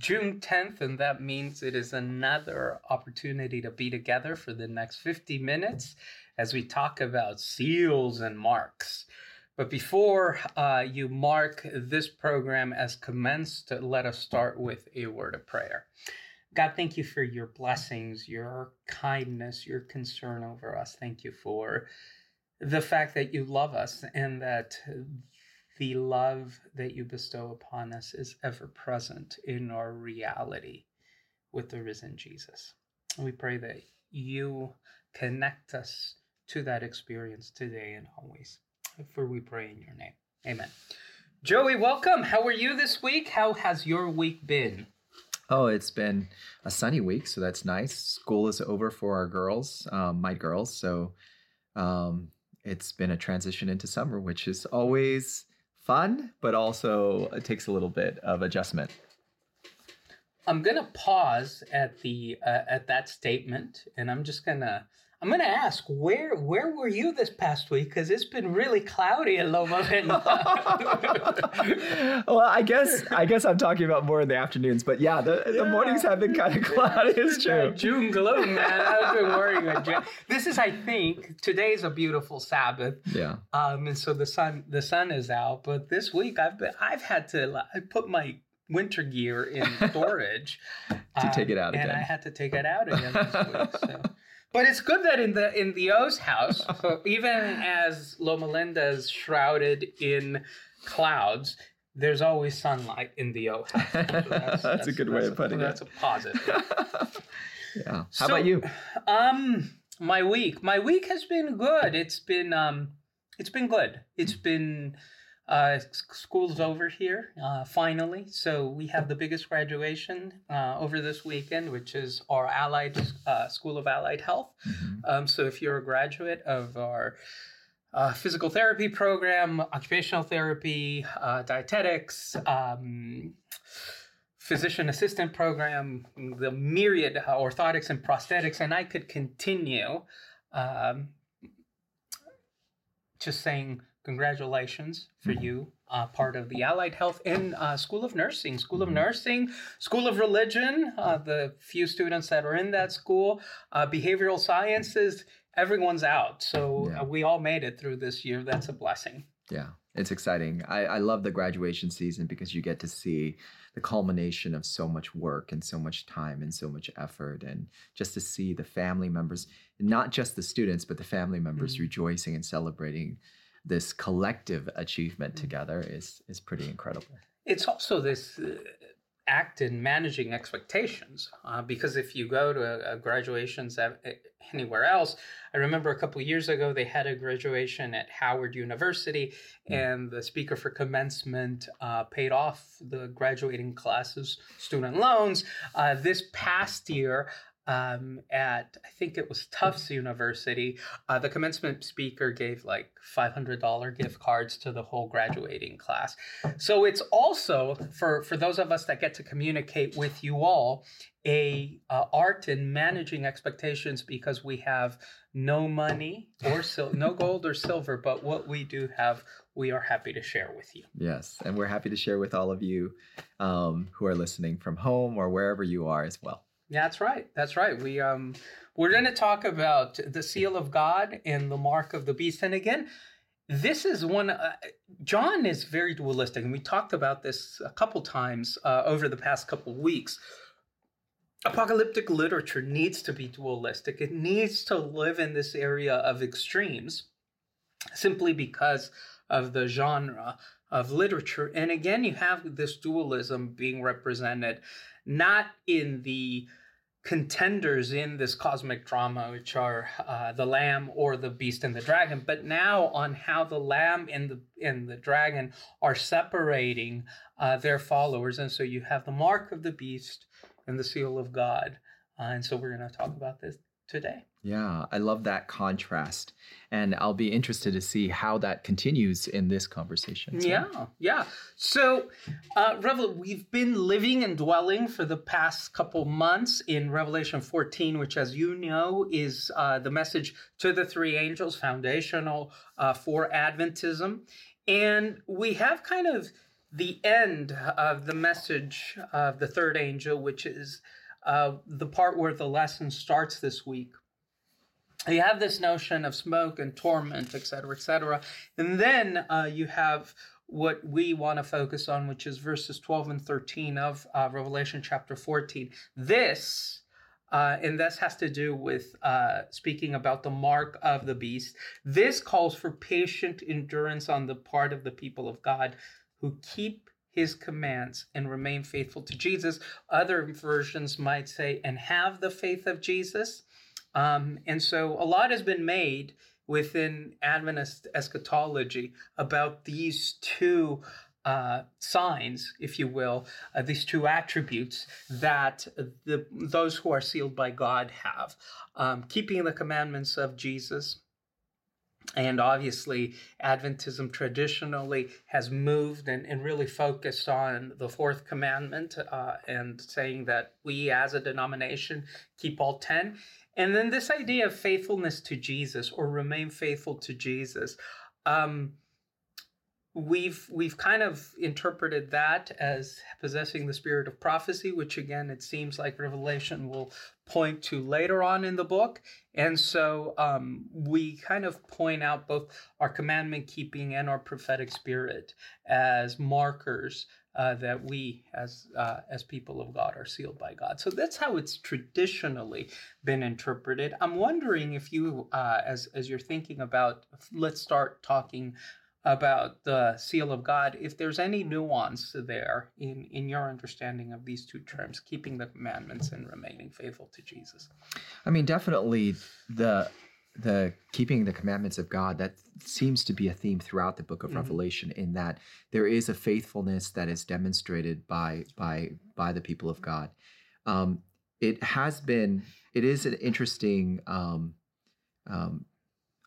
June 10th, and that means it is another opportunity to be together for the next 50 minutes as we talk about seals and marks. But before uh, you mark this program as commenced, let us start with a word of prayer. God, thank you for your blessings, your kindness, your concern over us. Thank you for the fact that you love us and that the love that you bestow upon us is ever present in our reality with the risen Jesus. We pray that you connect us to that experience today and always. For we pray in your name. Amen. Joey, welcome. How are you this week? How has your week been? Oh, it's been a sunny week, so that's nice. School is over for our girls, um, my girls. So um, it's been a transition into summer, which is always fun, but also it takes a little bit of adjustment. I'm gonna pause at the uh, at that statement, and I'm just gonna I'm gonna ask where where were you this past week? Because it's been really cloudy in Loma Linda. well, I guess I guess I'm talking about more in the afternoons, but yeah, the, yeah. the mornings have been kind of cloudy. It's true. June gloom, man. I've been worrying about June. This is, I think, today's a beautiful Sabbath. Yeah. Um, and so the sun the sun is out, but this week I've been I've had to I put my winter gear in storage to take it out um, again, and I had to take it out again this week. So. But it's good that in the in the Oh's house, even as Loma Linda is shrouded in clouds, there's always sunlight in the O house. So that's, that's, that's, a good way of putting that's it. That's a positive. yeah. How so, about you? Um, my week. My week has been good. It's been um, it's been good. It's been uh, school's over here uh, finally, so we have the biggest graduation uh, over this weekend, which is our Allied uh, School of Allied Health. Mm-hmm. Um, so if you're a graduate of our uh, physical therapy program, occupational therapy, uh, dietetics, um, physician assistant program, the myriad orthotics and prosthetics, and I could continue um, just saying congratulations for mm-hmm. you, uh, part of the Allied Health and uh, School of Nursing, School of. Nursing, School of Religion, uh, the few students that are in that school, uh, behavioral sciences, everyone's out. So yeah. we all made it through this year. That's a blessing. Yeah, it's exciting. I, I love the graduation season because you get to see the culmination of so much work and so much time and so much effort and just to see the family members not just the students but the family members mm-hmm. rejoicing and celebrating this collective achievement mm. together is is pretty incredible. It's also this uh, act in managing expectations uh, because if you go to a, a graduations at, anywhere else, I remember a couple years ago they had a graduation at Howard University, mm. and the speaker for commencement uh, paid off the graduating classes student loans. Uh, this past year, um, at I think it was Tufts University, uh, the commencement speaker gave like $500 gift cards to the whole graduating class. So it's also for for those of us that get to communicate with you all a uh, art in managing expectations because we have no money or sil- no gold or silver, but what we do have, we are happy to share with you. Yes, and we're happy to share with all of you um, who are listening from home or wherever you are as well. That's right. That's right. We um we're going to talk about the seal of God and the mark of the beast. And again, this is one. Uh, John is very dualistic, and we talked about this a couple times uh, over the past couple weeks. Apocalyptic literature needs to be dualistic. It needs to live in this area of extremes, simply because of the genre of literature. And again, you have this dualism being represented not in the contenders in this cosmic drama, which are uh, the Lamb or the Beast and the Dragon, but now on how the Lamb and the and the Dragon are separating uh, their followers, and so you have the mark of the Beast and the seal of God, uh, and so we're going to talk about this today. Yeah, I love that contrast. And I'll be interested to see how that continues in this conversation. So. Yeah, yeah. So, uh, Revel- we've been living and dwelling for the past couple months in Revelation 14, which, as you know, is uh, the message to the three angels, foundational uh, for Adventism. And we have kind of the end of the message of the third angel, which is uh, the part where the lesson starts this week. You have this notion of smoke and torment, et cetera, et cetera. And then uh, you have what we want to focus on, which is verses 12 and 13 of uh, Revelation chapter 14. This, uh, and this has to do with uh, speaking about the mark of the beast. This calls for patient endurance on the part of the people of God who keep his commands and remain faithful to Jesus. Other versions might say, and have the faith of Jesus. Um, and so a lot has been made within Adventist eschatology about these two uh, signs, if you will, uh, these two attributes that the those who are sealed by God have: um, keeping the commandments of Jesus. And obviously, Adventism traditionally has moved and, and really focused on the fourth commandment uh, and saying that we as a denomination keep all 10. And then this idea of faithfulness to Jesus or remain faithful to Jesus. Um, we've we've kind of interpreted that as possessing the spirit of prophecy which again it seems like revelation will point to later on in the book and so um, we kind of point out both our commandment keeping and our prophetic spirit as markers uh, that we as uh, as people of God are sealed by God. So that's how it's traditionally been interpreted. I'm wondering if you, uh, as as you're thinking about, let's start talking about the seal of God. If there's any nuance there in in your understanding of these two terms, keeping the commandments and remaining faithful to Jesus. I mean, definitely the the keeping the commandments of God that seems to be a theme throughout the book of mm-hmm. Revelation in that there is a faithfulness that is demonstrated by by by the people of God. Um, it has been it is an interesting um, um,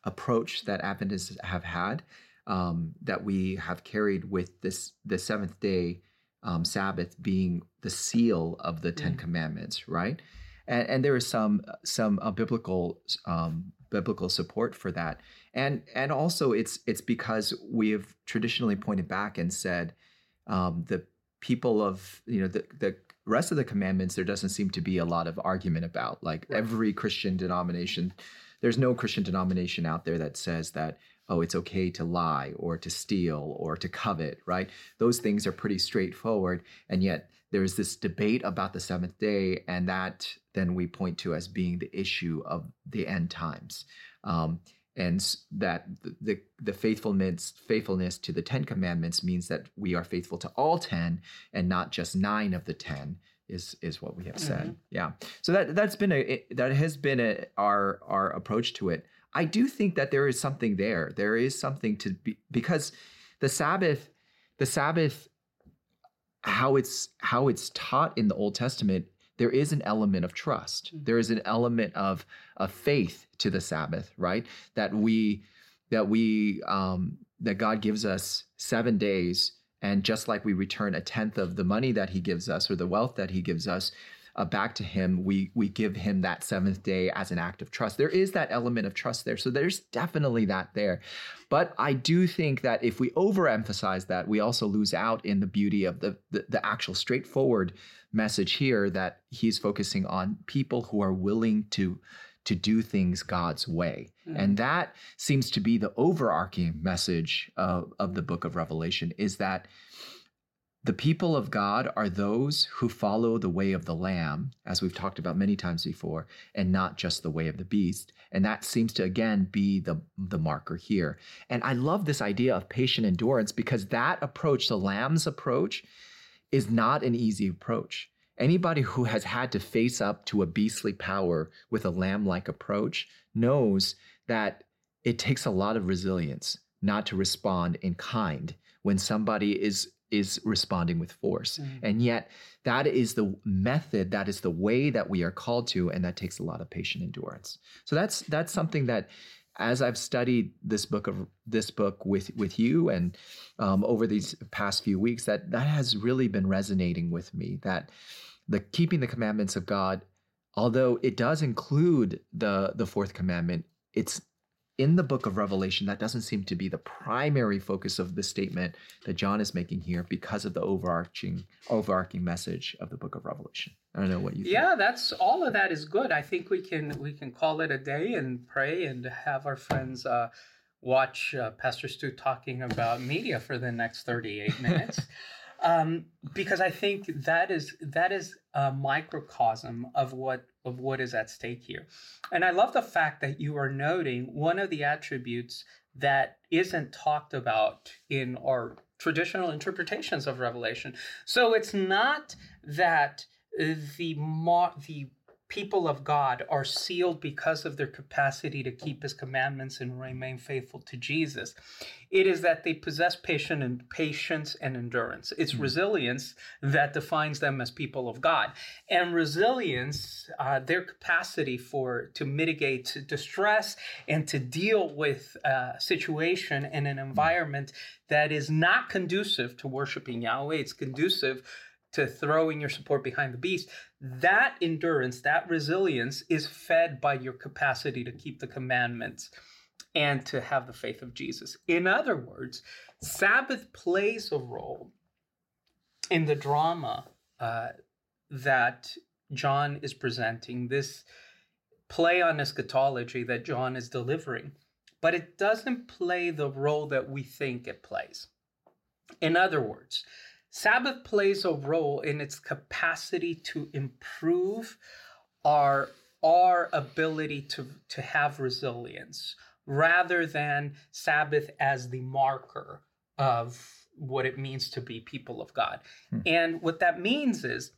approach that Adventists have had um, that we have carried with this the seventh day um, Sabbath being the seal of the 10 mm-hmm. Commandments, right? And, and, there is some some uh, biblical um, biblical support for that. And and also it's it's because we have traditionally pointed back and said um, the people of you know the the rest of the commandments there doesn't seem to be a lot of argument about like right. every Christian denomination there's no Christian denomination out there that says that oh it's okay to lie or to steal or to covet right those things are pretty straightforward and yet there's this debate about the seventh day, and that then we point to as being the issue of the end times. Um, and that the, the faithfulness faithfulness to the Ten Commandments means that we are faithful to all ten and not just nine of the ten is is what we have said. Mm-hmm. Yeah. So that that's been a that has been a, our our approach to it. I do think that there is something there. There is something to be because the Sabbath the Sabbath how it's how it's taught in the Old Testament, there is an element of trust. Mm-hmm. There is an element of of faith to the Sabbath, right? That we that we um, that God gives us seven days, and just like we return a tenth of the money that He gives us or the wealth that He gives us, uh, back to him, we we give him that seventh day as an act of trust. There is that element of trust there. So there's definitely that there. But I do think that if we overemphasize that, we also lose out in the beauty of the, the, the actual straightforward message here that he's focusing on people who are willing to to do things God's way. Mm-hmm. And that seems to be the overarching message of, of the book of Revelation is that the people of God are those who follow the way of the Lamb, as we've talked about many times before, and not just the way of the beast. And that seems to again be the, the marker here. And I love this idea of patient endurance because that approach, the Lamb's approach, is not an easy approach. Anybody who has had to face up to a beastly power with a lamb like approach knows that it takes a lot of resilience not to respond in kind when somebody is is responding with force. Mm. And yet, that is the method, that is the way that we are called to, and that takes a lot of patient endurance. So that's that's something that, as I've studied this book of this book with with you and um, over these past few weeks, that that has really been resonating with me. That the keeping the commandments of God, although it does include the the fourth commandment, it's in the book of Revelation, that doesn't seem to be the primary focus of the statement that John is making here because of the overarching overarching message of the book of Revelation. I don't know what you think. Yeah, that's all of that is good. I think we can we can call it a day and pray and have our friends uh, watch uh, Pastor Stu talking about media for the next 38 minutes. um, because I think that is that is a microcosm of what of what is at stake here. And I love the fact that you are noting one of the attributes that isn't talked about in our traditional interpretations of Revelation. So it's not that the mo- the people of God are sealed because of their capacity to keep his commandments and remain faithful to Jesus. It is that they possess patience and patience and endurance. It's mm-hmm. resilience that defines them as people of God. And resilience, uh, their capacity for to mitigate distress and to deal with a situation in an environment that is not conducive to worshiping Yahweh. It's conducive to throwing your support behind the beast, that endurance, that resilience is fed by your capacity to keep the commandments and to have the faith of Jesus. In other words, Sabbath plays a role in the drama uh, that John is presenting, this play on eschatology that John is delivering, but it doesn't play the role that we think it plays. In other words, Sabbath plays a role in its capacity to improve our our ability to, to have resilience rather than Sabbath as the marker of what it means to be people of God. Hmm. And what that means is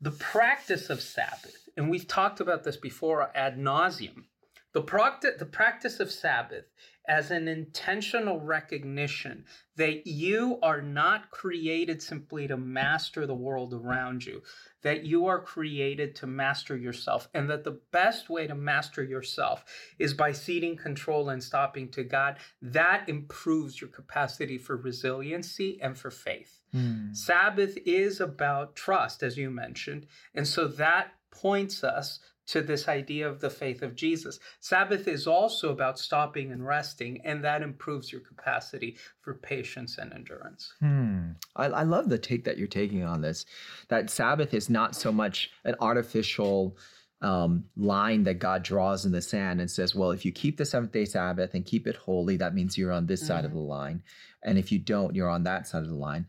the practice of Sabbath, and we've talked about this before ad nauseum. The, procti- the practice of Sabbath as an intentional recognition that you are not created simply to master the world around you, that you are created to master yourself, and that the best way to master yourself is by ceding control and stopping to God. That improves your capacity for resiliency and for faith. Mm. Sabbath is about trust, as you mentioned, and so that points us to this idea of the faith of Jesus. Sabbath is also about stopping and resting, and that improves your capacity for patience and endurance. Hmm. I, I love the take that you're taking on this. That Sabbath is not so much an artificial um, line that God draws in the sand and says, well, if you keep the seventh day Sabbath and keep it holy, that means you're on this mm-hmm. side of mm-hmm. the line. And if you don't, you're on that side of the line.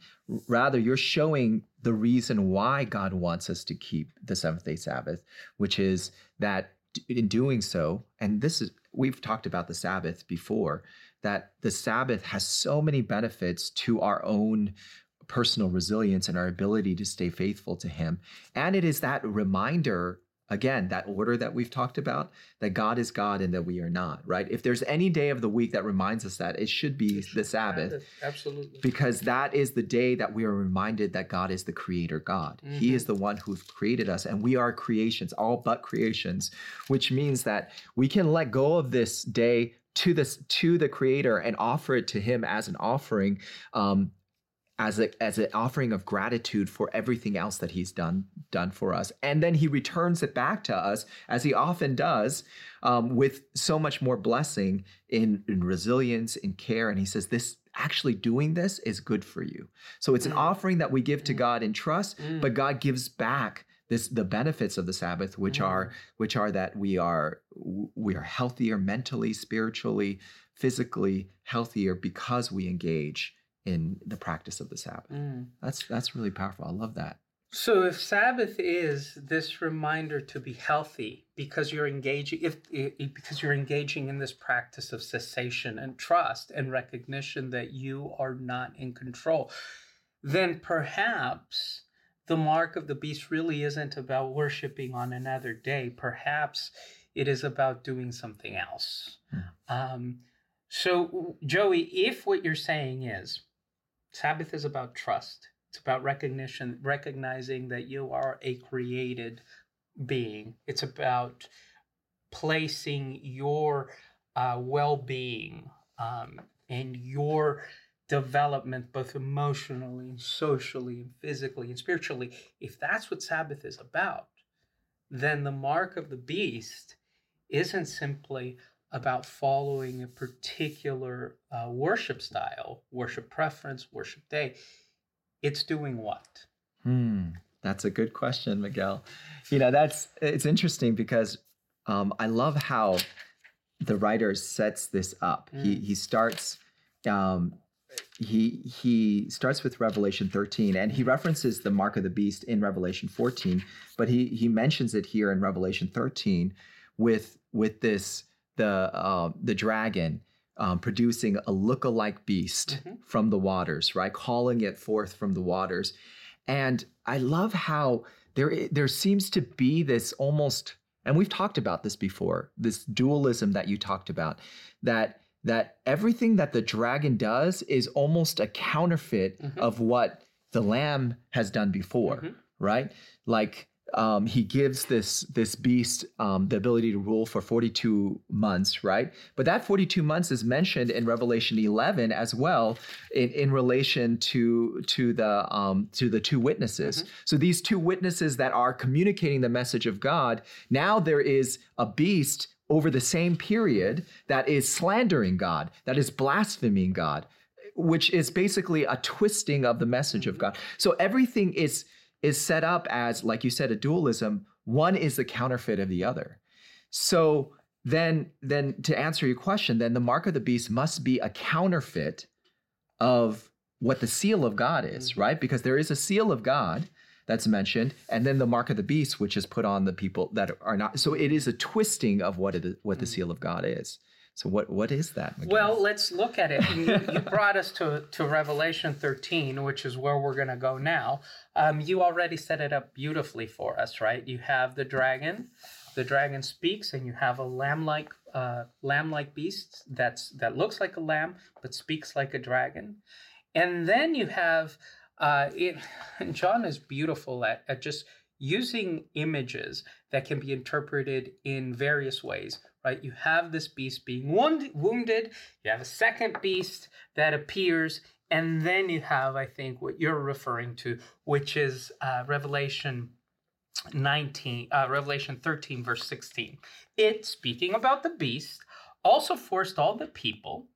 Rather, you're showing the reason why God wants us to keep the seventh day Sabbath, which is that in doing so, and this is, we've talked about the Sabbath before, that the Sabbath has so many benefits to our own personal resilience and our ability to stay faithful to Him. And it is that reminder Again, that order that we've talked about, that God is God and that we are not, right? If there's any day of the week that reminds us that, it should be the Sabbath. Absolutely. Because that is the day that we are reminded that God is the creator God. Mm-hmm. He is the one who created us, and we are creations, all but creations, which means that we can let go of this day to this to the creator and offer it to him as an offering um, as a as an offering of gratitude for everything else that he's done done for us and then he returns it back to us as he often does um, with so much more blessing in, in resilience in care and he says this actually doing this is good for you so it's an mm. offering that we give to mm. god in trust mm. but god gives back this the benefits of the sabbath which mm. are which are that we are we are healthier mentally spiritually physically healthier because we engage in the practice of the Sabbath. Mm. That's that's really powerful. I love that. So if Sabbath is this reminder to be healthy because you're engaging if, if, because you're engaging in this practice of cessation and trust and recognition that you are not in control, then perhaps the mark of the beast really isn't about worshiping on another day. Perhaps it is about doing something else. Mm. Um, so, Joey, if what you're saying is Sabbath is about trust. It's about recognition, recognizing that you are a created being. It's about placing your uh, well being um, and your development, both emotionally and socially and physically and spiritually. If that's what Sabbath is about, then the mark of the beast isn't simply about following a particular uh, worship style, worship preference, worship day, it's doing what? Hmm, that's a good question, Miguel. You know, that's it's interesting because um, I love how the writer sets this up. Mm. He he starts um, he he starts with Revelation 13 and he references the mark of the beast in Revelation 14, but he he mentions it here in Revelation 13 with with this the uh, the dragon um, producing a look-alike beast mm-hmm. from the waters, right? Calling it forth from the waters. And I love how there there seems to be this almost and we've talked about this before, this dualism that you talked about that that everything that the dragon does is almost a counterfeit mm-hmm. of what the lamb has done before, mm-hmm. right? Like um, he gives this this beast um, the ability to rule for 42 months, right? But that 42 months is mentioned in Revelation 11 as well, in, in relation to to the um, to the two witnesses. Mm-hmm. So these two witnesses that are communicating the message of God. Now there is a beast over the same period that is slandering God, that is blaspheming God, which is basically a twisting of the message of. God. So everything is is set up as, like you said, a dualism. One is the counterfeit of the other. So then, then to answer your question, then the mark of the beast must be a counterfeit of what the seal of God is, mm-hmm. right? Because there is a seal of God that's mentioned, and then the mark of the beast, which is put on the people that are not. So it is a twisting of what it is, what the mm-hmm. seal of God is. So what what is that? Well, let's look at it. You, you, brought us to to Revelation 13, which is where we're going to go now. Um, you already set it up beautifully for us, right? You have the dragon. The dragon speaks, and you have a lamb-like uh, lamb-like beast that's that looks like a lamb but speaks like a dragon. And then you have uh, it. John is beautiful at, at just using images that can be interpreted in various ways right? You have this beast being wounded, you have a second beast that appears, and then you have, I think, what you're referring to, which is uh, Revelation 19, uh, Revelation 13, verse 16. It, speaking about the beast, also forced all the people,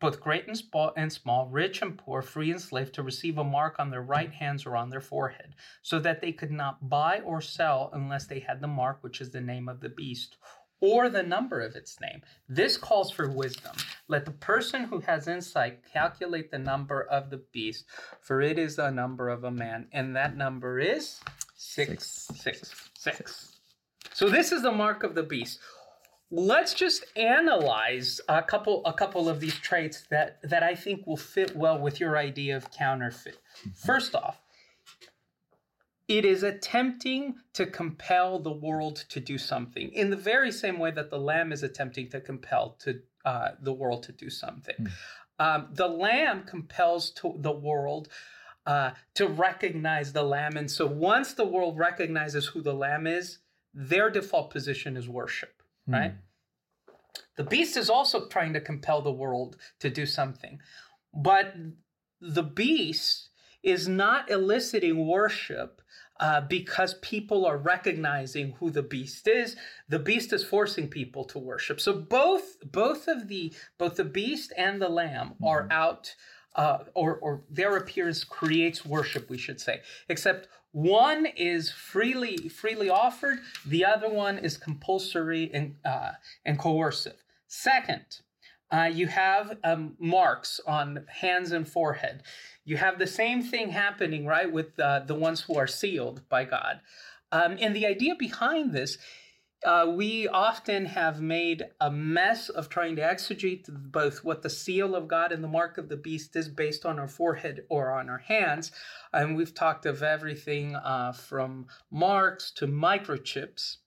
both great and small, and small, rich and poor, free and slave, to receive a mark on their right hands or on their forehead, so that they could not buy or sell unless they had the mark, which is the name of the beast, or the number of its name. This calls for wisdom. Let the person who has insight calculate the number of the beast, for it is the number of a man, and that number is six, six, six. six. So this is the mark of the beast. Let's just analyze a couple a couple of these traits that that I think will fit well with your idea of counterfeit. First off, it is attempting to compel the world to do something in the very same way that the lamb is attempting to compel to uh, the world to do something. Mm. Um, the lamb compels to the world uh, to recognize the lamb, and so once the world recognizes who the lamb is, their default position is worship. Mm. Right. The beast is also trying to compel the world to do something, but the beast is not eliciting worship uh, because people are recognizing who the beast is. The beast is forcing people to worship. So both both of the both the beast and the lamb mm-hmm. are out, uh, or or their appearance creates worship. We should say, except one is freely freely offered, the other one is compulsory and uh, and coercive. Second, uh, you have um, marks on hands and forehead. You have the same thing happening, right, with uh, the ones who are sealed by God. Um, and the idea behind this, uh, we often have made a mess of trying to exegete both what the seal of God and the mark of the beast is based on our forehead or on our hands. And we've talked of everything uh, from marks to microchips.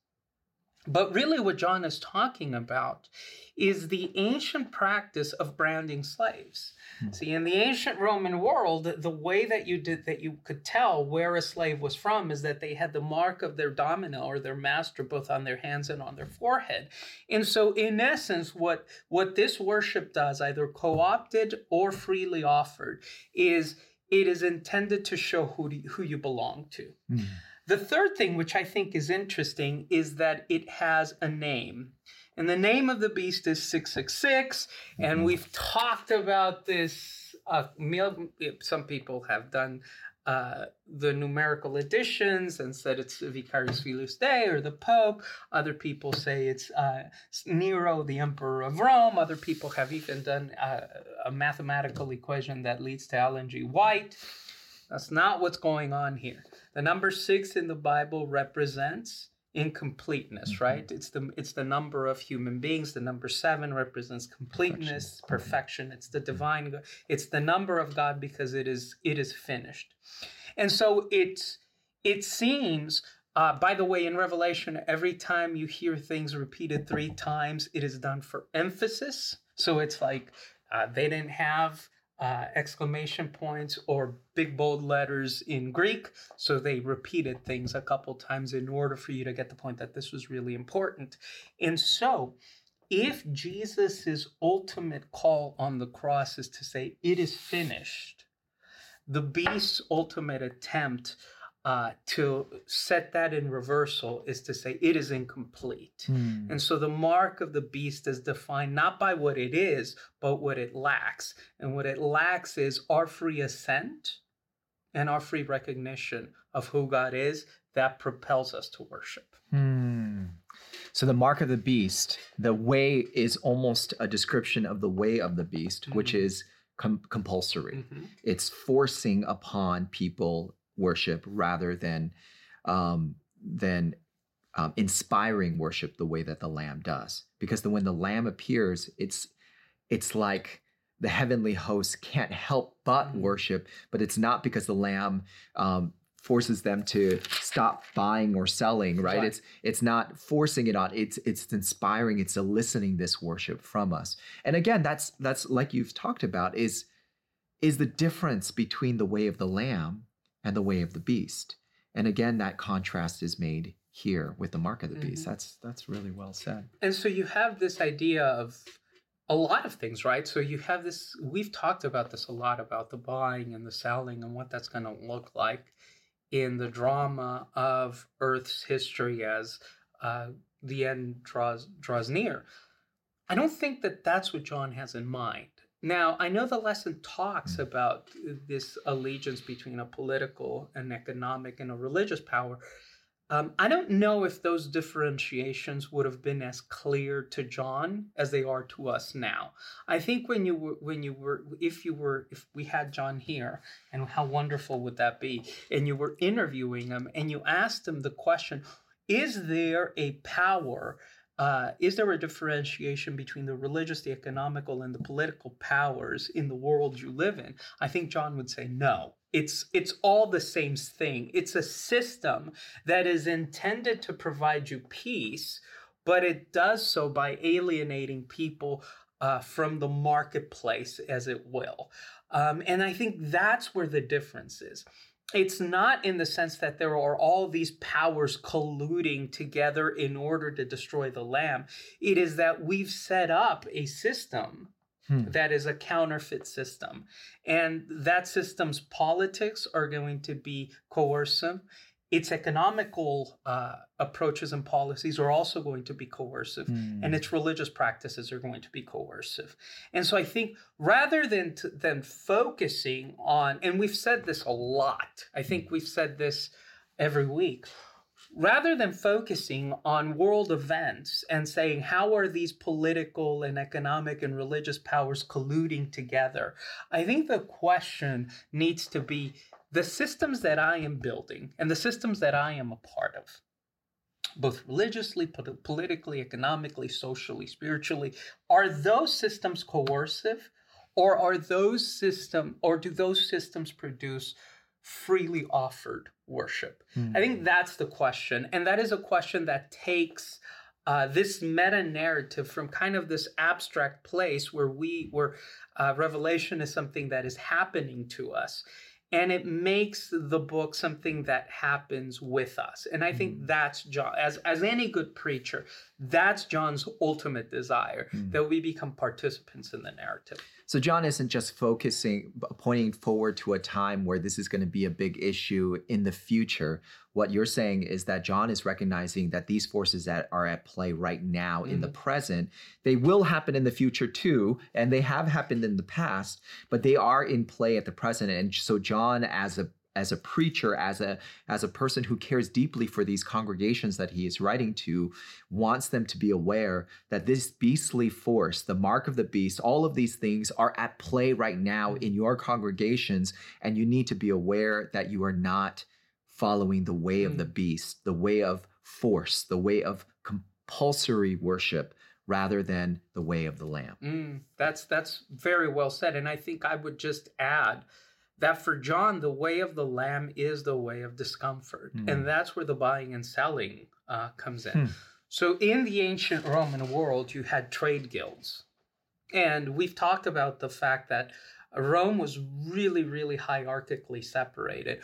But really, what John is talking about is the ancient practice of branding slaves. Hmm. See, in the ancient Roman world, the way that you did that you could tell where a slave was from is that they had the mark of their domino or their master both on their hands and on their forehead. And so, in essence, what what this worship does, either co-opted or freely offered, is it is intended to show who do, who you belong to. Mm. The third thing, which I think is interesting, is that it has a name. And the name of the beast is 666. And Mhm. we've talked about this. Uh, some people have done uh, the numerical additions and said it's Vicarius Filii Dei or the Pope. Other people say it's uh, Nero, the Emperor of Rome. Other people have even done uh, a mathematical equation that leads to Ellen G. White. That's not what's going on here. The number six in the Bible represents incompleteness, Mhm. right? It's the it's the number of human beings. The number seven represents completeness, Perfection. perfection. It's the divine. It's the number of God because it is it is finished, and so it it seems. Uh, by the way, in Revelation, every time you hear things repeated three times, it is done for emphasis. So it's like uh, they didn't have uh, exclamation points or big bold letters in Greek, so they repeated things a couple times in order for you to get the point that this was really important. And so, if Jesus' ultimate call on the cross is to say, It is finished, the beast's ultimate attempt uh, to set that in reversal is to say, It is incomplete. Hmm. And so the mark of the beast is defined not by what it is, but what it lacks. And what it lacks is our free assent and our free recognition of who God is that propels us to worship. Hmm. So the mark of the beast, the way is almost a description of the way of the beast, which Mhm. is com- compulsory. Mm-hmm. It's forcing upon people worship rather than um, than um, inspiring worship the way that the lamb does. Because the, when the lamb appears, it's it's like the heavenly hosts can't help but Mhm. worship, but it's not because the lamb um, forces them to stop buying or selling, right? Right. It's it's not forcing it on. It's it's inspiring. It's eliciting this worship from us. And again, that's that's like you've talked about is is the difference between the way of the lamb and the way of the beast. And again, that contrast is made here with the mark of the beast. Mhm. That's that's really well said. And so you have this idea of a lot of things, right? So you have this, we've talked about this a lot about the buying and the selling and what that's going to look like in the drama of Earth's history as uh, the end draws draws near. I don't think that that's what John has in mind. Now, I know the lesson talks Mm. about this allegiance between a political, and economic, and a religious power. Um, I don't know if those differentiations would have been as clear to John as they are to us now. I think when you were, when you were, if you were, if we had John here, and how wonderful would that be? And you were interviewing him, and you asked him the question: Is there a power? Uh, is there a differentiation between the religious, the economical, and the political powers in the world you live in? I think John would say no. It's it's all the same thing. It's a system that is intended to provide you peace, but it does so by alienating people uh, from the marketplace, as it will. Um, and I think that's where the difference is. It's not in the sense that there are all these powers colluding together in order to destroy the lamb. It is that we've set up a system Hmm. that is a counterfeit system. And that system's politics are going to be coercive. Its economical uh, approaches and policies are also going to be coercive. Hmm. And its religious practices are going to be coercive. And so I think rather than, t- than focusing on, and we've said this a lot, I think we've said this every week, rather than focusing on world events and saying how are these political and economic and religious powers colluding together i think the question needs to be the systems that i am building and the systems that i am a part of both religiously pot- politically economically socially spiritually are those systems coercive or are those system or do those systems produce freely offered worship Hmm. I think that's the question. And that is a question that takes uh, this meta narrative from kind of this abstract place where we, where uh, revelation is something that is happening to us. And it makes the book something that happens with us. And I think Mm. that's John, as, as any good preacher, That's John's ultimate desire Mm. that we become participants in the narrative. So John isn't just focusing, pointing forward to a time where this is going to be a big issue in the future. What you're saying is that John is recognizing that these forces that are at play right now in the present, they will happen in the future too, and they have happened in the past, but they are in play at the present. And so John, as a as a preacher, as a as a person who cares deeply for these congregations that he is writing to, wants them to be aware that this beastly force, the mark of the beast, all of these things are at play right now in your congregations, and you need to be aware that you are not following the way of the beast, the way of force, the way of compulsory worship, rather than the way of the lamb. Mm, that's that's very well said, and I think I would just add that for John, the way of the lamb is the way of discomfort, Mm. and that's where the buying and selling uh, comes in. Hmm. So, in the ancient Roman world, you had trade guilds, and we've talked about the fact that Rome was really, really hierarchically separated.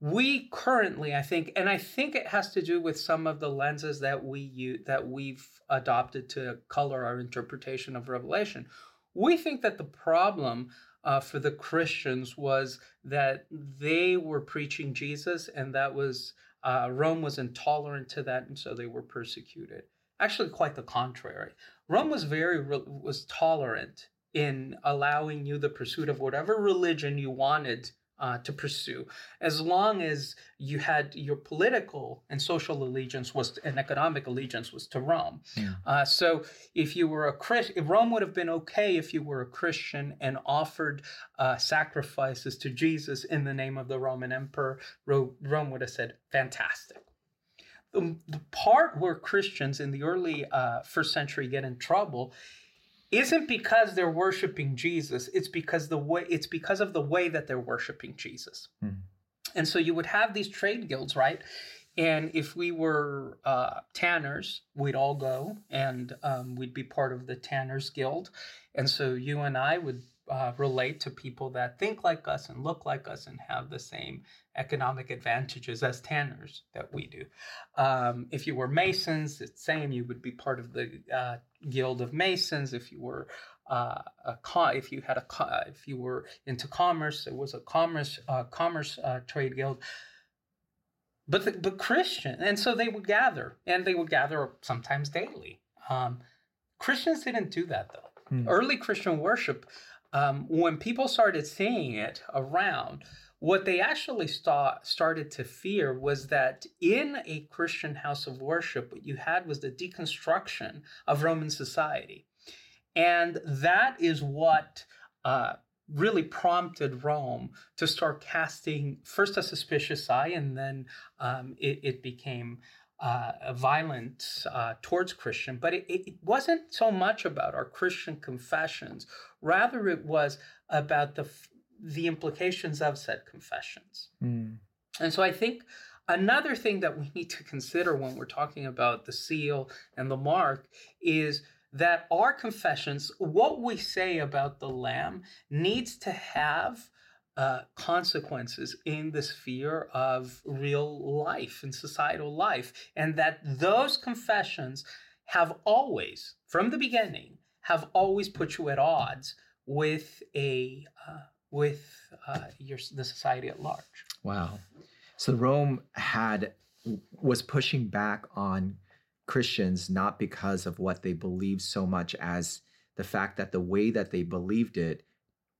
We currently, I think, and I think it has to do with some of the lenses that we use, that we've adopted to color our interpretation of Revelation. We think that the problem uh, for the Christians was that they were preaching Jesus, and that was uh, Rome was intolerant to that, and so they were persecuted. Actually, quite the contrary. Rome was very was tolerant in allowing you the pursuit of whatever religion you wanted uh, to pursue, as long as you had your political and social allegiance was and economic allegiance was to Rome. Yeah. Uh, so if you were a Christian, Rome would have been okay if you were a Christian and offered uh, sacrifices to Jesus in the name of the Roman Emperor. Ro- Rome would have said, "Fantastic." The, the part where Christians in the early uh, first century get in trouble isn't because they're worshiping Jesus. It's because the way it's because of the way that they're worshiping Jesus. Hmm. And so you would have these trade guilds, right? And if we were uh, tanners, we'd all go and um, we'd be part of the Tanners Guild. And so you and I would uh, relate to people that think like us and look like us and have the same economic advantages as tanners that we do. Um, if you were Masons, it's same. You would be part of the uh, Guild of Masons. If you were uh, a co- if you had a co- if you were into commerce, it was a commerce uh, commerce uh, trade guild. But the, but Christian, and so they would gather, and they would gather sometimes daily. Um, Christians didn't do that though. Hmm. Early Christian worship, um, when people started seeing it around, what they actually sta- started to fear was that in a Christian house of worship, what you had was the deconstruction of Roman society. And that is what uh, really prompted Rome to start casting first a suspicious eye, and then um, it, it became uh, violent uh, towards Christian. But it, it wasn't so much about our Christian confessions, rather, it was about the, the implications of said confessions. Mm. And so I think another thing that we need to consider when we're talking about the seal and the mark is that our confessions, what we say about the Lamb, needs to have uh, consequences in the sphere of real life and societal life. And that those confessions have always, from the beginning, have always put you at odds with a uh, with uh, your the society at large. Wow. So Rome had was pushing back on Christians not because of what they believed so much as the fact that the way that they believed it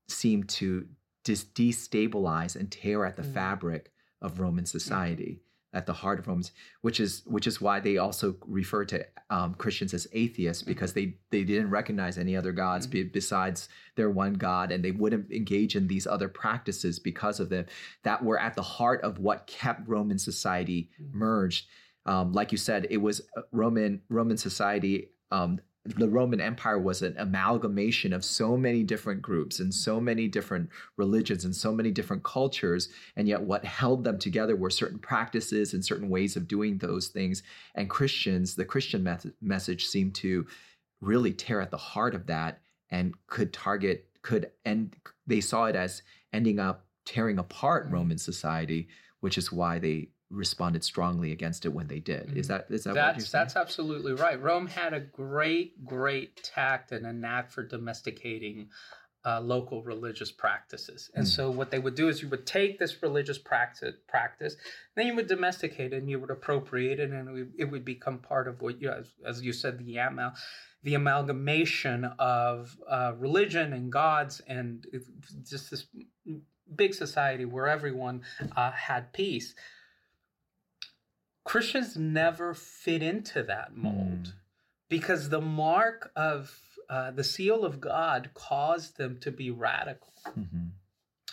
seemed to dis- destabilize and tear at the Mm. fabric of Roman society, at the heart of Romans, which is which is why they also refer to um, Christians as atheists because they they didn't recognize any other gods be, besides their one God, and they wouldn't engage in these other practices because of them that were at the heart of what kept Roman society Mhm. merged. Um, like you said, it was uh, Roman Roman society. Um, the Roman Empire was an amalgamation of so many different groups and so many different religions and so many different cultures. And yet, what held them together were certain practices and certain ways of doing those things. And Christians, the Christian message seemed to really tear at the heart of that and could target, could end, they saw it as ending up tearing apart. Roman society, which is why they responded strongly against it when they did. Is Mhm. that is that what you're That's that's absolutely right. Rome had a great, great tact and a knack for domesticating uh, local religious practices. And Mm. so what they would do is you would take this religious practice, practice, then you would domesticate it and you would appropriate it, and it would, it would become part of what you, as, as you said, the amal, the amalgamation of uh, religion and gods, and it- just this big society where everyone uh, had peace. Christians never fit into that mold Mm. because the mark of uh, the seal of God caused them to be radical. Mhm.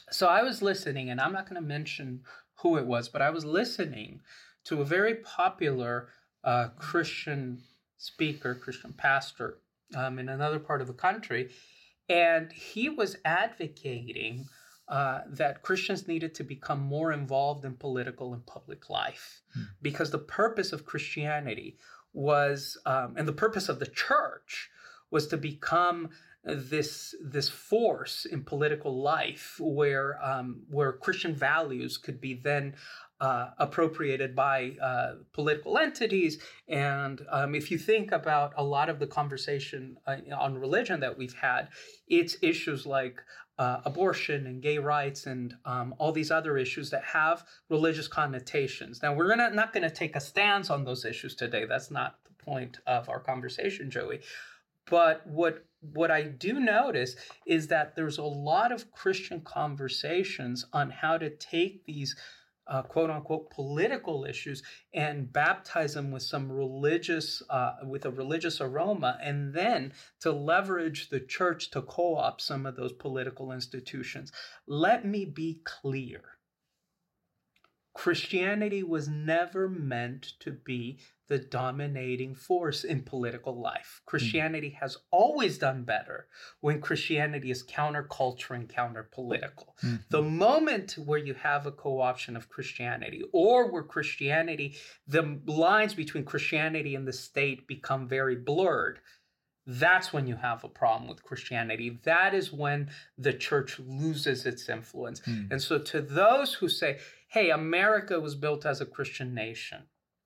So I was listening, and I'm not going to mention who it was, but I was listening to a very popular uh, Christian speaker, Christian pastor um, in another part of the country, and he was advocating uh, that Christians needed to become more involved in political and public life Hmm. because the purpose of Christianity was, um, and the purpose of the church was to become this this force in political life where um, where Christian values could be then uh, appropriated by uh, political entities. And um, if you think about a lot of the conversation uh, on religion that we've had, it's issues like uh, abortion and gay rights and um, all these other issues that have religious connotations. Now, we're gonna, not going to take a stance on those issues today. That's not the point of our conversation, Joey. But what what I do notice is that there's a lot of Christian conversations on how to take these uh, quote unquote political issues and baptize them with some religious uh, with a religious aroma and then to leverage the church to co-opt some of those political institutions. Let me be clear christianity was never meant to be the dominating force in political life christianity has always done better when christianity is counterculture and counterpolitical Mhm. the moment where you have a co-option of Christianity or where Christianity, the lines between Christianity and the state become very blurred, that's when you have a problem with Christianity. That is when the church loses its influence. Mm. And so, to those who say, hey, America was built as a Christian nation,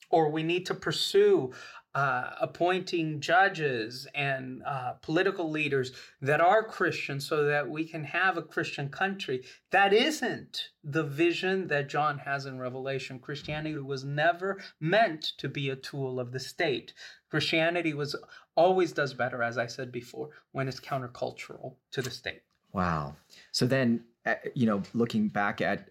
or we need to pursue uh, appointing judges and uh, political leaders that are Christian so that we can have a Christian country. That isn't the vision that John has in Revelation. Christianity was never meant to be a tool of the state. Christianity was always does better, as I said before, when it's countercultural to the state. Wow. So then, uh, you know, looking back at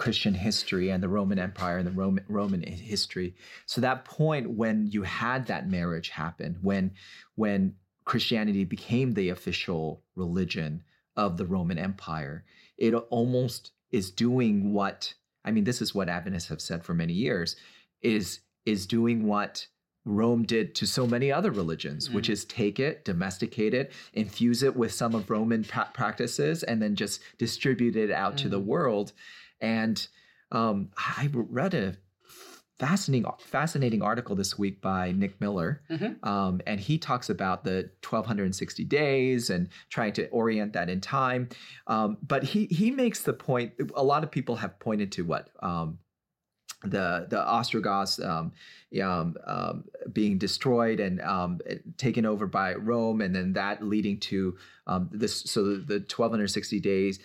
Christian history and the Roman Empire and the Roman Roman history, so that point when you had that marriage happen, when when Christianity became the official religion of the Roman Empire, it almost is doing what I mean. This is what Adventists have said for many years: is is doing what Rome did to so many other religions, which Mhm. is take it, domesticate it, infuse it with some of Roman pra- practices, and then just distribute it out to the Mhm. world. And um, I read a fascinating, fascinating article this week by Nick Miller, Mhm. um, and he talks about the 1260 days and trying to orient that in time. Um, but he he makes the point. A lot of people have pointed to what. Um, the the Ostrogoths um, um, um, being destroyed and um, taken over by Rome, and then that leading to um, this. So the, the 1260 days,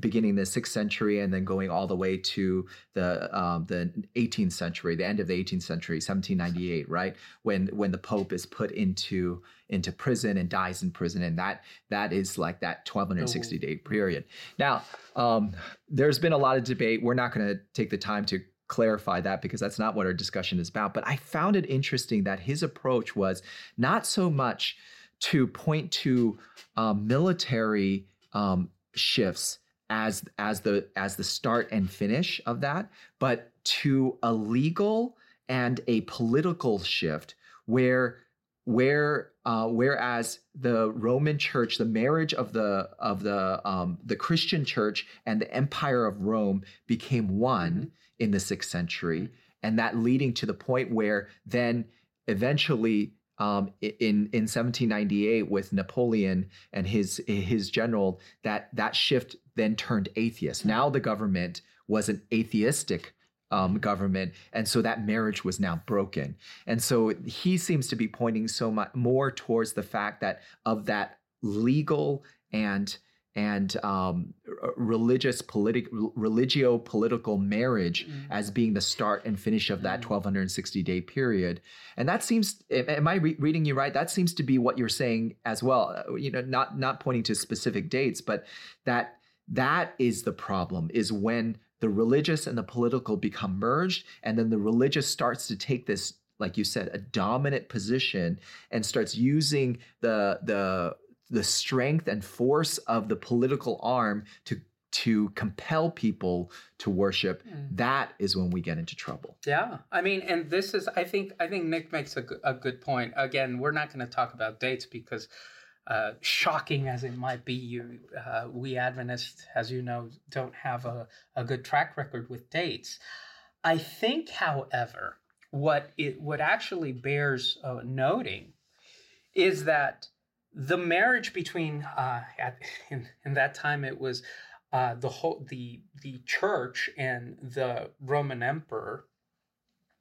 beginning the sixth century, and then going all the way to the um, the 18th century, the end of the 18th century, 1798, right when when the Pope is put into into prison and dies in prison, and that that is like that 1260 day period. Now, um, there's been a lot of debate. We're not going to take the time to clarify that because that's not what our discussion is about. But I found it interesting that his approach was not so much to point to uh, military um, shifts as as the as the start and finish of that, but to a legal and a political shift where where uh, whereas the Roman Church, the marriage of the of the um, the Christian Church and the Empire of Rome became one Mhm. in the sixth century, and that leading to the point where then eventually um, in in 1798 with Napoleon and his his general that that shift then turned atheist. Now the government was an atheistic um, government, and so that marriage was now broken. And so he seems to be pointing so much more towards the fact that of that legal and and um, religious politic religio political marriage mm. as being the start and finish of that mm. 1260 day period and that seems am i re- reading you right that seems to be what you're saying as well uh, you know not not pointing to specific dates but that that is the problem is when the religious and the political become merged and then the religious starts to take this like you said a dominant position and starts using the the the strength and force of the political arm to to compel people to worship mm. that is when we get into trouble yeah i mean and this is i think i think nick makes a, a good point again we're not going to talk about dates because uh, shocking as it might be, you, uh, we Adventists, as you know, don't have a, a good track record with dates. I think, however, what it what actually bears uh, noting is that the marriage between uh, at, in, in that time it was uh, the whole the the church and the Roman emperor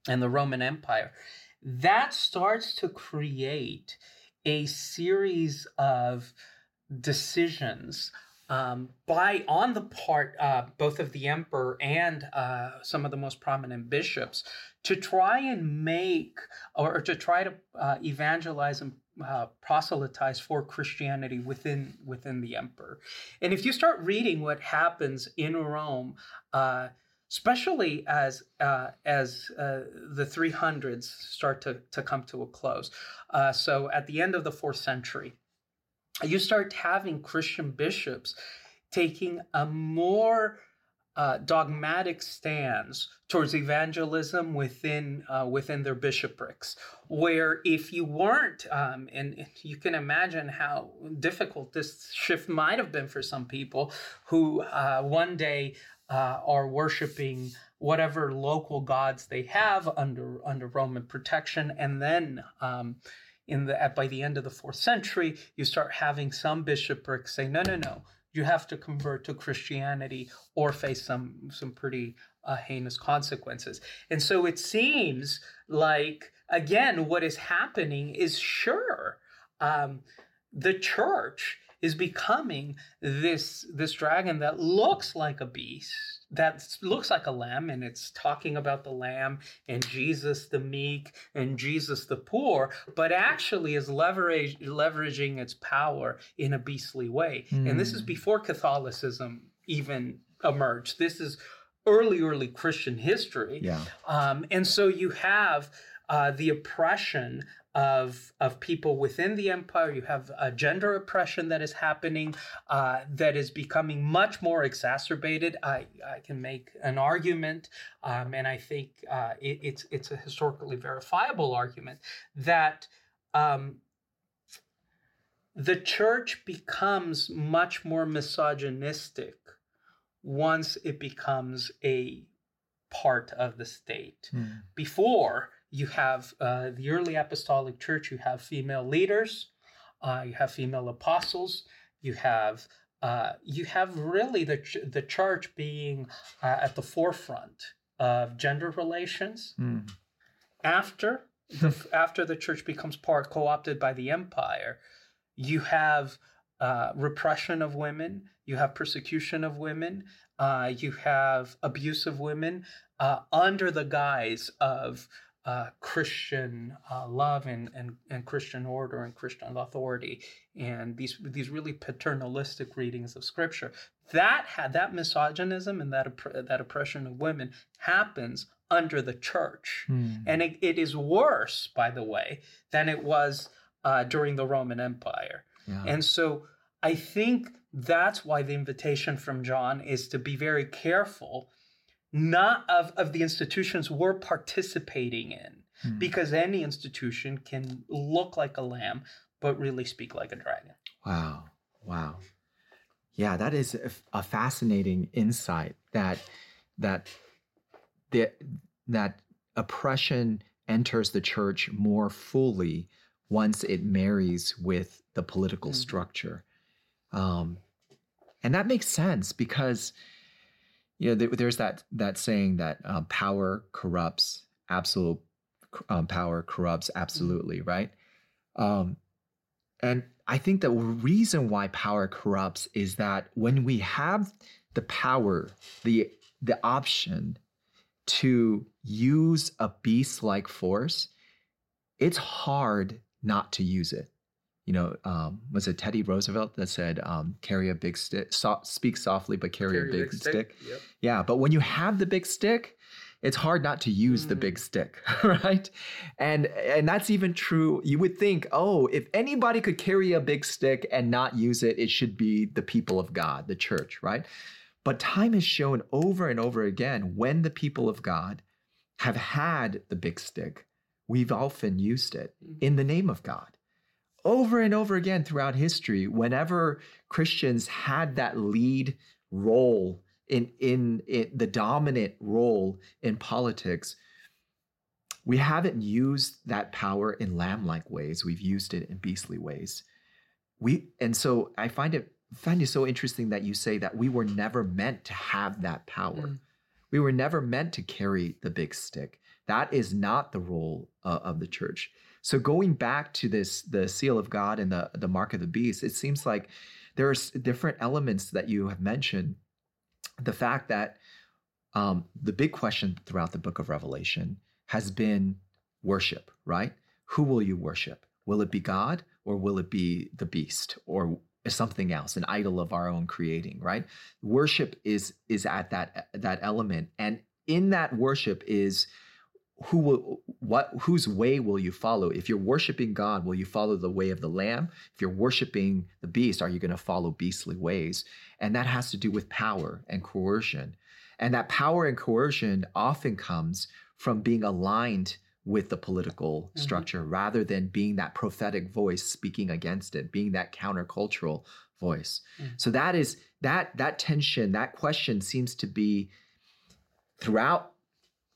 and the Roman Empire that starts to create a series of decisions um, by on the part uh, both of the emperor and uh, some of the most prominent bishops to try and make or, or to try to uh, evangelize and uh, proselytize for Christianity within within the emperor. And if you start reading what happens in Rome, uh, especially as uh, as uh, the 300s start to, to come to a close. Uh, so at the end of the fourth century, you start having Christian bishops taking a more uh, dogmatic stance towards evangelism within uh, within their bishoprics, where if you weren't, um, and you can imagine how difficult this shift might have been for some people who uh, one day uh, are worshiping whatever local gods they have under under Roman protection, and then. Um, in the at, by the end of the fourth century, you start having some bishoprics say, no, no, no, you have to convert to Christianity or face some some pretty uh, heinous consequences. And so it seems like again, what is happening is sure um, the church is becoming this this dragon that looks like a beast that looks like a lamb and it's talking about the lamb and Jesus the meek and Jesus the poor, but actually is leverage, leveraging its power in a beastly way. Mm. And this is hmm. before Catholicism even emerged. This is early, early Christian history. Yeah. Um, and so you have uh, the oppression of of people within the empire. You have a gender oppression that is happening uh, that is becoming much more exacerbated. I, I can make an argument, um, and I think uh, it, it's it's a historically verifiable argument that. Um, the church becomes much more misogynistic once it becomes a part of the state. Mm. Before, you have uh, the early apostolic church, you have female leaders, uh, you have female apostles, you have uh, you have really the ch- the church being uh, at the forefront of gender relations. Mm. After the, after the church becomes part co-opted by the empire, you have uh, repression of women, you have persecution of women, uh, you have abuse of women under the guise of uh, Christian uh, love and, and, and Christian order and Christian authority and these these really paternalistic readings of Scripture. That had that misogynism and that that oppression of women happens under the church, mm. and it, it is worse, by the way, than it was uh, during the Roman Empire. Yeah. And so I think that's why the invitation from John is to be very careful not of, of the institutions we're participating in hmm. because any institution can look like a lamb but really speak like a dragon wow wow yeah that is a, a fascinating insight that that the, that oppression enters the church more fully once it marries with the political mm-hmm. structure um, and that makes sense because you know, there's that that saying that um, power corrupts, absolute um, power corrupts absolutely, mm-hmm. right? Um, and I think the reason why power corrupts is that when we have the power, the the option to use a beast-like force, it's hard not to use it. You know, um, was it Teddy Roosevelt that said, um, "Carry a big stick, so- speak softly, but carry, carry a big, big stick." stick. Yep. Yeah, but when you have the big stick, it's hard not to use mm. the big mm. stick, right? And and that's even true. You would think, oh, if anybody could carry a big stick and not use it, it should be the people of God, the church, right? But time has shown over and over again when the people of God have had the big stick, we've often used it in the name of God. Over and over again throughout history, whenever Christians had that lead role in, in, in the dominant role in politics, we haven't used that power in lamb-like ways. We've used it in beastly ways. We and so I find it find it so interesting that you say that we were never meant to have that power. Mm. We were never meant to carry the big stick. That is not the role uh, of the church. So going back to this, the seal of God and the the mark of the beast, it seems like there's different elements that you have mentioned the fact that um, the big question throughout the book of Revelation has been worship, right? Who will you worship? Will it be God or will it be the beast or something else, an idol of our own creating, right? Worship is is at that that element, and in that worship is who will what whose way will you follow? If you're worshiping god will you follow the way of the lamb? If you're worshiping the beast are you going to follow beastly ways? And that has to do with power and coercion. And that power and coercion often comes from being aligned with the political mm-hmm. structure rather than being that prophetic voice speaking against it being that countercultural voice. Mm-hmm. so that is that that tension that question seems to be throughout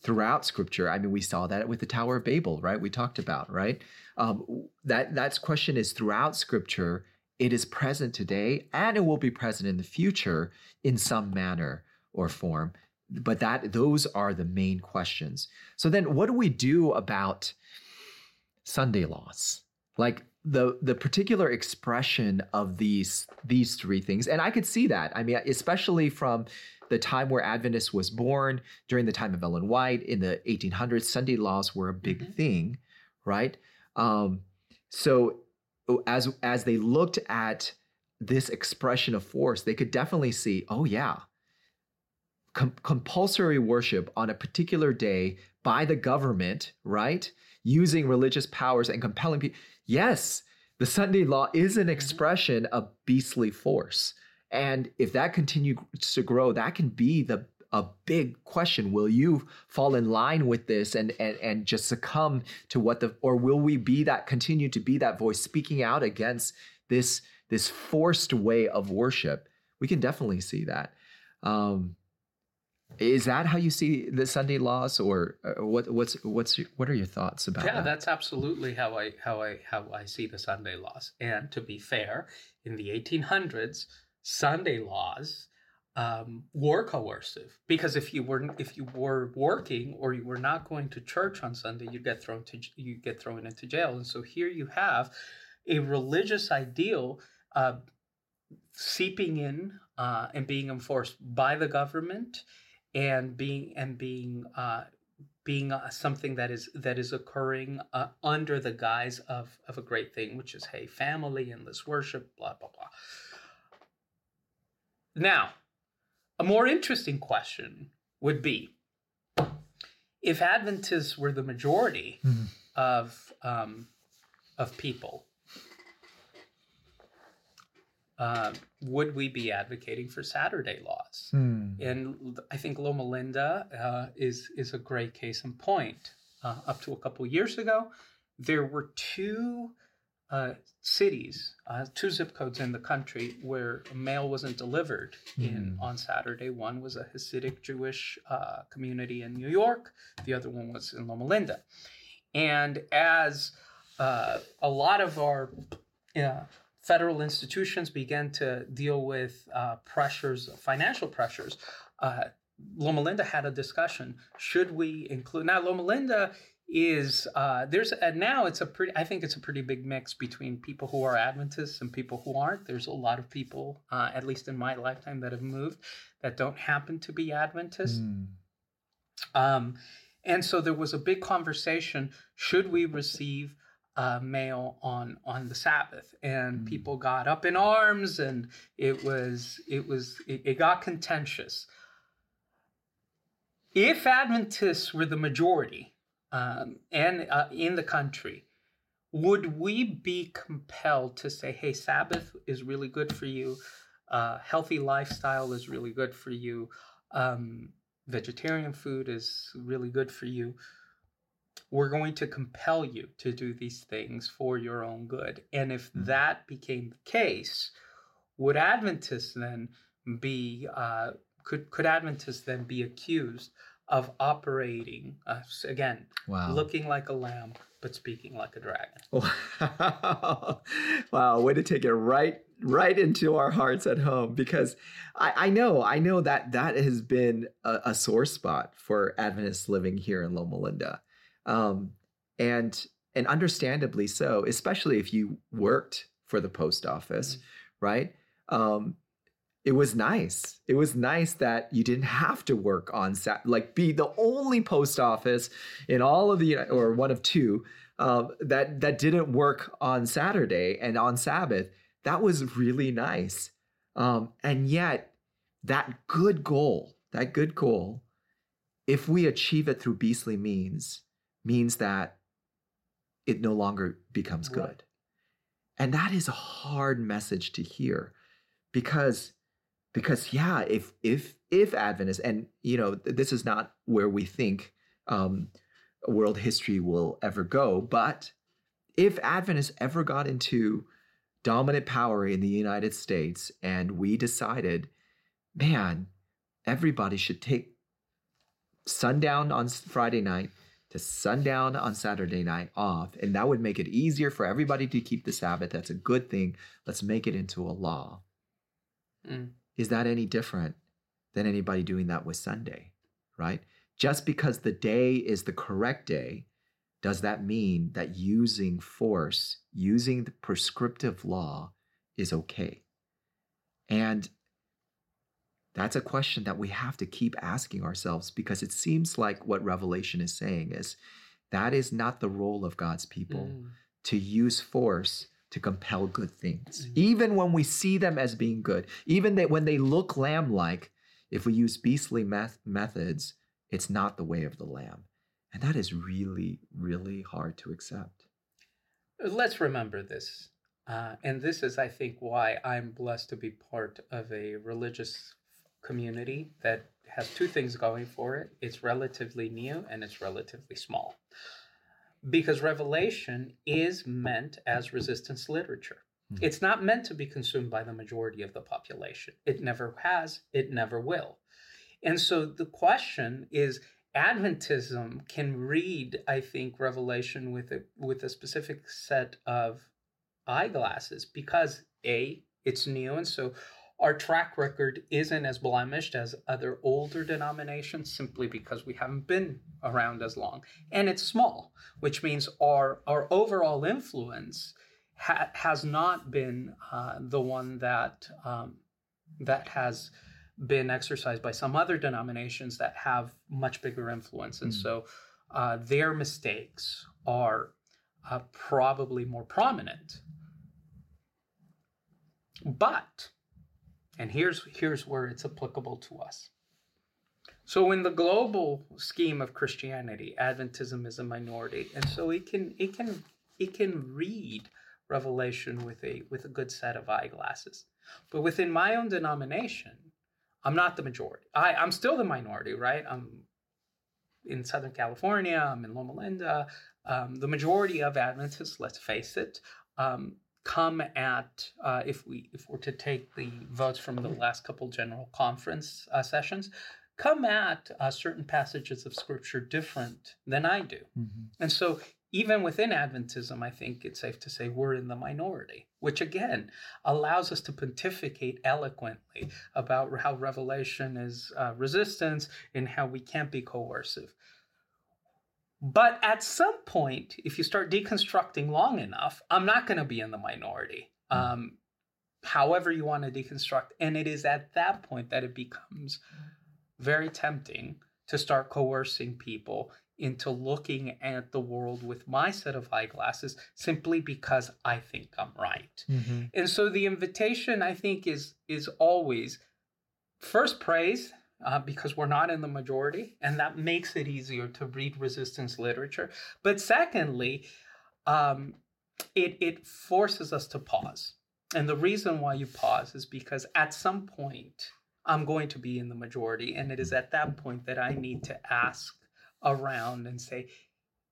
throughout scripture i mean we saw that with the tower of babel right? We talked about right? Um, that that question is throughout scripture it is present today and it will be present in the future in some manner or form. But that those are the main questions. So then what do we do about sunday laws? Like the the particular expression of these these three things and i could see that i mean especially from the time where Adventist was born, during the time of Ellen White in the 1800s, Sunday laws were a big mm-hmm. thing, right? Um, so as as they looked at this expression of force, they could definitely see, oh yeah, Com- compulsory worship on a particular day by the government, right? Using religious powers and compelling people. Yes, the Sunday law is an mm-hmm. expression of beastly force. And if that continues to grow, that can be the a big question. Will you fall in line with this and and and just succumb to what the or will we be that continue to be that voice speaking out against this this forced way of worship? We can definitely see that. Um, is that how you see the Sunday laws, or uh, what? What's what's what are your thoughts about? It? Yeah, that? that's absolutely how I how I how I see the Sunday laws. And to be fair, in the 1800s, Sunday laws um, were coercive because if you were if you were working or you were not going to church on Sunday, you get thrown to you get thrown into jail. And so here you have a religious ideal uh, seeping in uh, and being enforced by the government and being and being uh, being uh, something that is that is occurring uh, under the guise of of a great thing, which is hey, family and this worship, blah blah blah. Now, a more interesting question would be if Adventists were the majority mm-hmm. of um, of people, uh, would we be advocating for Saturday laws? Mm. And I think Loma Linda uh, is is a great case in point. Uh, up to a couple years ago, there were two uh, cities, uh, two zip codes in the country where mail wasn't delivered mm. in hmm. on Saturday. One was a Hasidic Jewish uh, community in New York. The other one was in Loma Linda. And as uh, a lot of our federal institutions began to deal with uh, pressures, financial pressures, uh, Loma Linda had a discussion. Should we include now? Loma Linda is uh, there's a, now it's a pretty I think it's a pretty big mix between people who are Adventists and people who aren't. There's a lot of people, uh, at least in my lifetime, that have moved that don't happen to be Adventists. Mm. Um, and so there was a big conversation: should we receive uh, mail on on the Sabbath? And mm. people got up in arms, and it was it was it, it got contentious. If Adventists were the majority um, and uh, in the country, would we be compelled to say, hey, Sabbath is really good for you, uh, healthy lifestyle is really good for you, um, vegetarian food is really good for you? We're going to compel you to do these things for your own good. And if mm-hmm. that became the case, would Adventists then be uh, could could Adventists then be accused of operating uh, again wow. looking like a lamb but speaking like a dragon wow. wow way to take it right right into our hearts at home because I, I know I know that that has been a, a, sore spot for Adventists living here in Loma Linda, um, and and understandably so, especially if you worked for the post office, mm-hmm. right? Um, it was nice. It was nice that you didn't have to work on Sat, like be the only post office in all of the or one of two uh, that that didn't work on Saturday and on Sabbath. That was really nice. Um, and yet, that good goal, that good goal, if we achieve it through beastly means, means that it no longer becomes right. good. And that is a hard message to hear because because yeah if if if adventists and you know this is not where we think um, world history will ever go but if adventists ever got into dominant power in the united states and we decided man everybody should take sundown on friday night to sundown on saturday night off and that would make it easier for everybody to keep the sabbath that's a good thing let's make it into a law mm is that any different than anybody doing that with Sunday, right? Just because the day is the correct day, does that mean that using force, using the prescriptive law is okay? And that's a question that we have to keep asking ourselves because it seems like what Revelation is saying is that is not the role of God's people mm. to use force to compel good things, mm-hmm. even when we see them as being good, even that when they look lamb like, if we use beastly meth- methods, it's not the way of the lamb. And that is really, really hard to accept. Let's remember this. Uh, and this is, I think, why I'm blessed to be part of a religious community that has two things going for it it's relatively new and it's relatively small because Revelation is meant as resistance literature. Mm-hmm. It's not meant to be consumed by the majority of the population. It never has, it never will. And so the question is Adventism can read, I think, Revelation with a with a specific set of eyeglasses because A, it's new, and so our track record isn't as blemished as other older denominations simply because we haven't been around as long. And it's small, which means our, our overall influence ha- has not been uh, the one that, um, that has been exercised by some other denominations that have much bigger influence. And mm. so uh, their mistakes are uh, probably more prominent. But and here's here's where it's applicable to us. So in the global scheme of Christianity, Adventism is a minority, and so it can it can it can read Revelation with a with a good set of eyeglasses. But within my own denomination, I'm not the majority. I, I'm still the minority, right? I'm in Southern California, I'm in Loma Linda. Um, the majority of Adventists, let's face it, um, come at uh, if we if we're to take the votes from the last couple general conference uh, sessions come at uh, certain passages of scripture different than i do mm-hmm. and so even within Adventism, I think it's safe to say we're in the minority, which again allows us to pontificate eloquently about how revelation is uh, resistance and how we can't be coercive. But at some point, if you start deconstructing long enough, I'm not going to be in the minority. Hmm. Um, however, you want to deconstruct. And it is at that point that it becomes very tempting to start coercing people into looking at the world with my set of eyeglasses simply because I think I'm right. Mm-hmm. And so the invitation I think is is always first praise uh, because we're not in the majority and that makes it easier to read resistance literature. But secondly, um, it it forces us to pause. And the reason why you pause is because at some point I'm going to be in the majority and it is at that point that I need to ask around and say,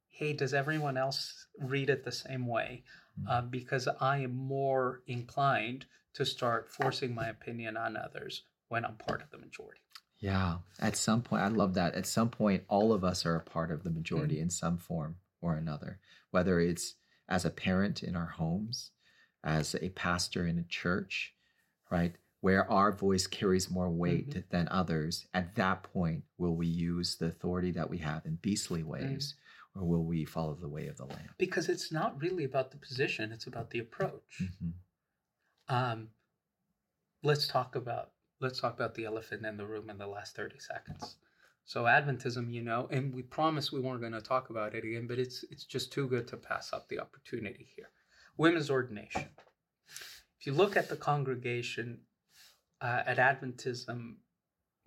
hey, does everyone else read it the same way? Uh, because I am more inclined to start forcing my opinion on others when I'm part of the majority. Yeah, at some point, I love that. At some point, all of us are a part of the majority mm-hmm. in some form or another, whether it's as a parent in our homes, as a pastor in a church, right? where our voice carries more weight mm-hmm. than others, at that point, will we use the authority that we have in beastly ways, mm. or will we follow the way of the Lamb? Because it's not really about the position; it's about the approach. Mm-hmm. Um, let's talk about let's talk about the elephant in the room in the last thirty seconds. So Adventism, you know, and we promised we weren't going to talk about it again, but it's it's just too good to pass up the opportunity here. Women's ordination. If you look at the congregation uh, at Adventism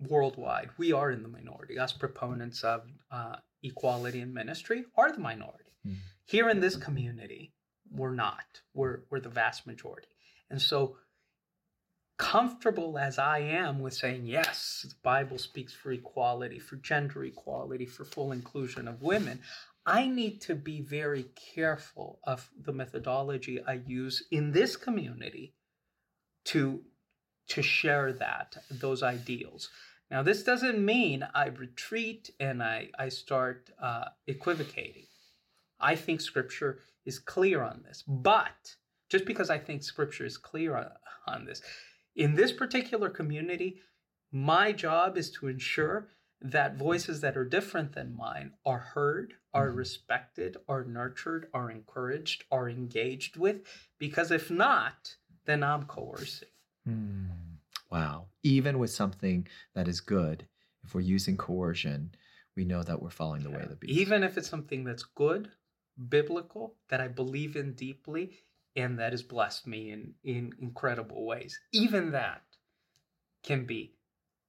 worldwide, we are in the minority. Us proponents of uh, equality in ministry are the minority. Mm. Here in this community, we're not. We're, we're the vast majority. And so, comfortable as I am with saying, yes, the Bible speaks for equality, for gender equality, for full inclusion of women, I need to be very careful of the methodology I use in this community to to share that, those ideals. Now, this doesn't mean I retreat and I, I start uh, equivocating. I think scripture is clear on this. But just because I think scripture is clear on, on this, in this particular community, my job is to ensure that voices that are different than mine are heard, are mm-hmm. respected, are nurtured, are encouraged, are engaged with, because if not, then I'm coercing. Hmm. Wow. Even with something that is good, if we're using coercion, we know that we're following the yeah. way of the beast. Even if it's something that's good, biblical, that I believe in deeply, and that has blessed me in, in incredible ways. Even that can be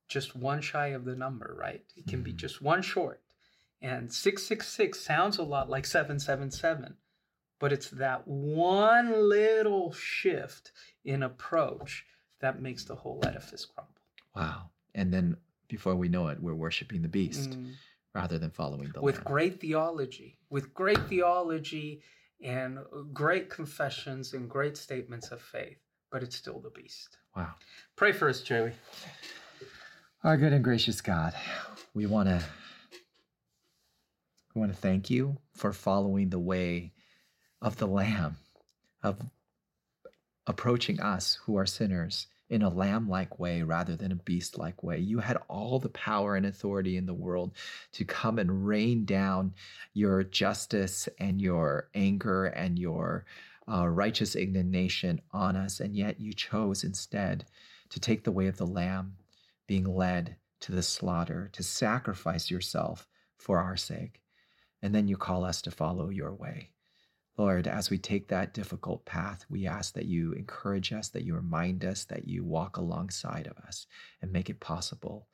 just one shy of the number, right? It can mm-hmm. be just one short. And 666 sounds a lot like 777, but it's that one little shift in approach that makes the whole edifice crumble. Wow. And then before we know it, we're worshiping the beast mm. rather than following the With Lamb. great theology, with great theology and uh, great confessions and great statements of faith, but it's still the beast. Wow. Pray for us, Joey. Our good and gracious God, we want to we want to thank you for following the way of the lamb of approaching us who are sinners in a lamb like way rather than a beast like way. You had all the power and authority in the world to come and rain down your justice and your anger and your uh, righteous indignation on us. And yet you chose instead to take the way of the lamb, being led to the slaughter, to sacrifice yourself for our sake. And then you call us to follow your way. Lord, as we take that difficult path, we ask that you encourage us, that you remind us, that you walk alongside of us and make it possible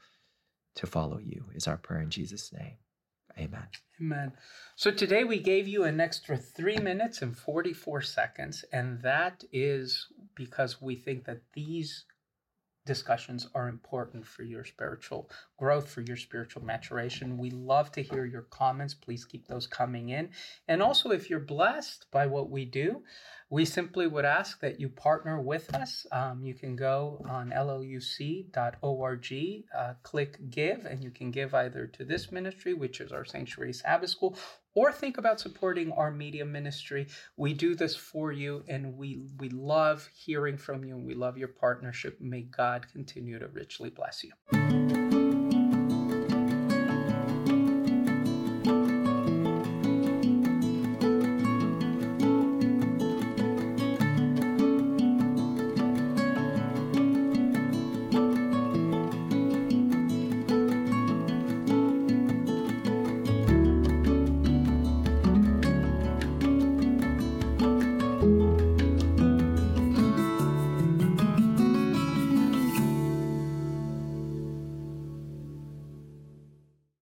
to follow you, is our prayer in Jesus' name. Amen. Amen. So today we gave you an extra three minutes and 44 seconds, and that is because we think that these discussions are important for your spiritual growth, for your spiritual maturation. We love to hear your comments. Please keep those coming in. And also, if you're blessed by what we do, we simply would ask that you partner with us. Um, you can go on lluc.org, uh, click give, and you can give either to this ministry, which is our Sanctuary Sabbath School, or think about supporting our media ministry. We do this for you, and we we love hearing from you, and we love your partnership. May God continue to richly bless you.